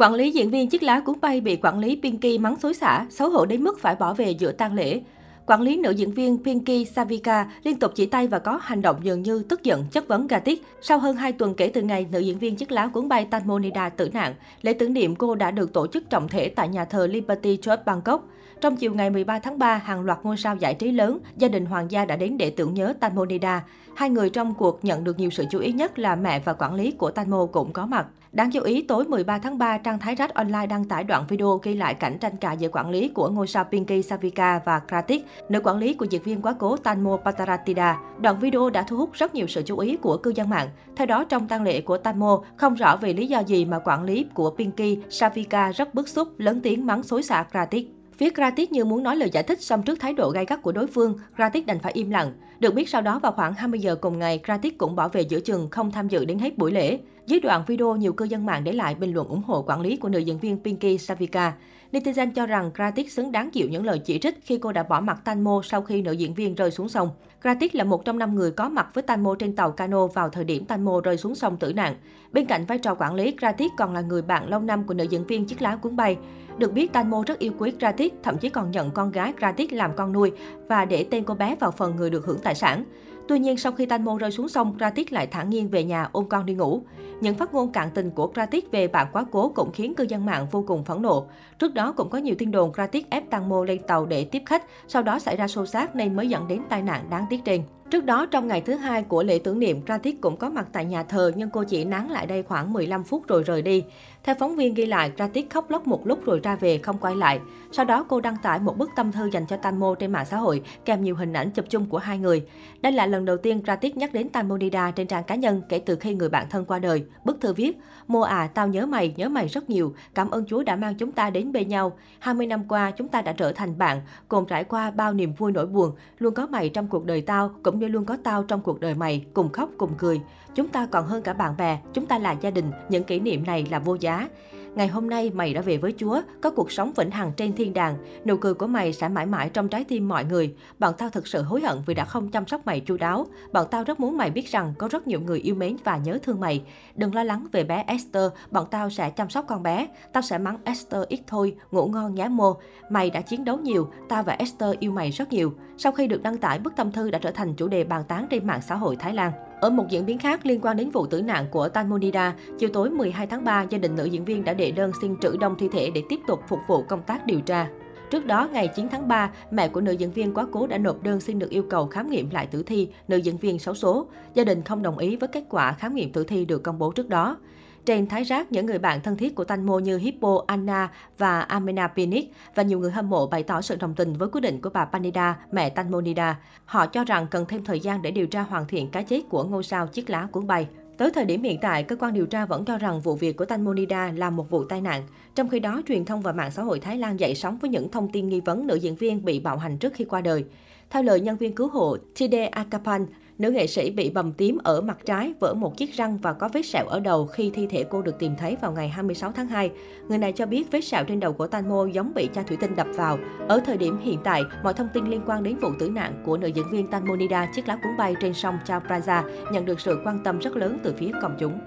Quản lý diễn viên chiếc lá cuốn bay bị quản lý Pinky mắng xối xả, xấu hổ đến mức phải bỏ về giữa tang lễ. Quản lý nữ diễn viên Pinky Savika liên tục chỉ tay và có hành động dường như tức giận chất vấn Gatik. Sau hơn 2 tuần kể từ ngày nữ diễn viên chiếc lá cuốn bay Tanmonida tử nạn, lễ tưởng niệm cô đã được tổ chức trọng thể tại nhà thờ Liberty Church Bangkok. Trong chiều ngày 13 tháng 3, hàng loạt ngôi sao giải trí lớn, gia đình hoàng gia đã đến để tưởng nhớ Tanmonida. Hai người trong cuộc nhận được nhiều sự chú ý nhất là mẹ và quản lý của Tanmo cũng có mặt. Đáng chú ý, tối 13 tháng 3, trang Thái Rách Online đăng tải đoạn video ghi lại cảnh tranh cãi giữa quản lý của ngôi sao Pinky Savika và Kratik, nữ quản lý của diễn viên quá cố Tanmo Pataratida. Đoạn video đã thu hút rất nhiều sự chú ý của cư dân mạng. Theo đó, trong tang lễ của Tanmo, không rõ vì lý do gì mà quản lý của Pinky Savika rất bức xúc, lớn tiếng mắng xối xả Kratik. Phía Kratik như muốn nói lời giải thích xong trước thái độ gay gắt của đối phương, Kratik đành phải im lặng. Được biết sau đó vào khoảng 20 giờ cùng ngày, Kratik cũng bỏ về giữa chừng không tham dự đến hết buổi lễ. Dưới đoạn video, nhiều cư dân mạng để lại bình luận ủng hộ quản lý của nữ diễn viên Pinky Savika. Netizen cho rằng Gratis xứng đáng chịu những lời chỉ trích khi cô đã bỏ mặt Tanmo sau khi nữ diễn viên rơi xuống sông. Gratis là một trong năm người có mặt với Tanmo trên tàu cano vào thời điểm Tanmo rơi xuống sông tử nạn. Bên cạnh vai trò quản lý, Gratis còn là người bạn lâu năm của nữ diễn viên chiếc lá cuốn bay. Được biết, Tanmo rất yêu quý Gratis, thậm chí còn nhận con gái Gratis làm con nuôi và để tên cô bé vào phần người được hưởng tài sản. Tuy nhiên, sau khi Tanmo rơi xuống sông, Kratik lại thản nhiên về nhà ôm con đi ngủ. Những phát ngôn cạn tình của Kratik về bạn quá cố cũng khiến cư dân mạng vô cùng phẫn nộ. Trước đó cũng có nhiều tin đồn Kratik ép Tanmo lên tàu để tiếp khách, sau đó xảy ra xô xát nên mới dẫn đến tai nạn đáng tiếc trên. Trước đó, trong ngày thứ hai của lễ tưởng niệm, Kratik cũng có mặt tại nhà thờ nhưng cô chỉ nán lại đây khoảng 15 phút rồi rời đi. Theo phóng viên ghi lại, Kratik khóc lóc một lúc rồi ra về không quay lại. Sau đó cô đăng tải một bức tâm thư dành cho Tanmo trên mạng xã hội kèm nhiều hình ảnh chụp chung của hai người. Đây là lần đầu tiên Kratik nhắc đến Tanmonida trên trang cá nhân kể từ khi người bạn thân qua đời. Bức thư viết, Mô à, tao nhớ mày, nhớ mày rất nhiều. Cảm ơn Chúa đã mang chúng ta đến bên nhau. 20 năm qua, chúng ta đã trở thành bạn, cùng trải qua bao niềm vui nỗi buồn. Luôn có mày trong cuộc đời tao, cũng như luôn có tao trong cuộc đời mày, cùng khóc cùng cười. Chúng ta còn hơn cả bạn bè, chúng ta là gia đình, những kỷ niệm này là vô giá. Ngày hôm nay mày đã về với Chúa, có cuộc sống vĩnh hằng trên thiên đàng. Nụ cười của mày sẽ mãi mãi trong trái tim mọi người. Bọn tao thật sự hối hận vì đã không chăm sóc mày chu đáo. Bọn tao rất muốn mày biết rằng có rất nhiều người yêu mến và nhớ thương mày. Đừng lo lắng về bé Esther, bọn tao sẽ chăm sóc con bé. Tao sẽ mắng Esther ít thôi, ngủ ngon nhá mô. Mày đã chiến đấu nhiều, tao và Esther yêu mày rất nhiều. Sau khi được đăng tải, bức tâm thư đã trở thành chủ đề bàn tán trên mạng xã hội Thái Lan. Ở một diễn biến khác liên quan đến vụ tử nạn của Tanmonida, chiều tối 12 tháng 3, gia đình nữ diễn viên đã đệ đơn xin trữ đông thi thể để tiếp tục phục vụ công tác điều tra. Trước đó, ngày 9 tháng 3, mẹ của nữ diễn viên quá cố đã nộp đơn xin được yêu cầu khám nghiệm lại tử thi nữ diễn viên xấu số. Gia đình không đồng ý với kết quả khám nghiệm tử thi được công bố trước đó. Trên Thái Rác, những người bạn thân thiết của Tanmo như Hippo, Anna và Amena Pinic và nhiều người hâm mộ bày tỏ sự đồng tình với quyết định của bà Panida, mẹ Tanmonida. Họ cho rằng cần thêm thời gian để điều tra hoàn thiện cái chết của ngôi sao chiếc lá cuốn bay. Tới thời điểm hiện tại, cơ quan điều tra vẫn cho rằng vụ việc của Tanmonida là một vụ tai nạn. Trong khi đó, truyền thông và mạng xã hội Thái Lan dậy sóng với những thông tin nghi vấn nữ diễn viên bị bạo hành trước khi qua đời. Theo lời nhân viên cứu hộ Tide Akapan, Nữ nghệ sĩ bị bầm tím ở mặt trái, vỡ một chiếc răng và có vết sẹo ở đầu khi thi thể cô được tìm thấy vào ngày 26 tháng 2. Người này cho biết vết sẹo trên đầu của Tanmo giống bị cha thủy tinh đập vào. Ở thời điểm hiện tại, mọi thông tin liên quan đến vụ tử nạn của nữ diễn viên Tanmonida chiếc lá cuốn bay trên sông Chao Praza nhận được sự quan tâm rất lớn từ phía công chúng.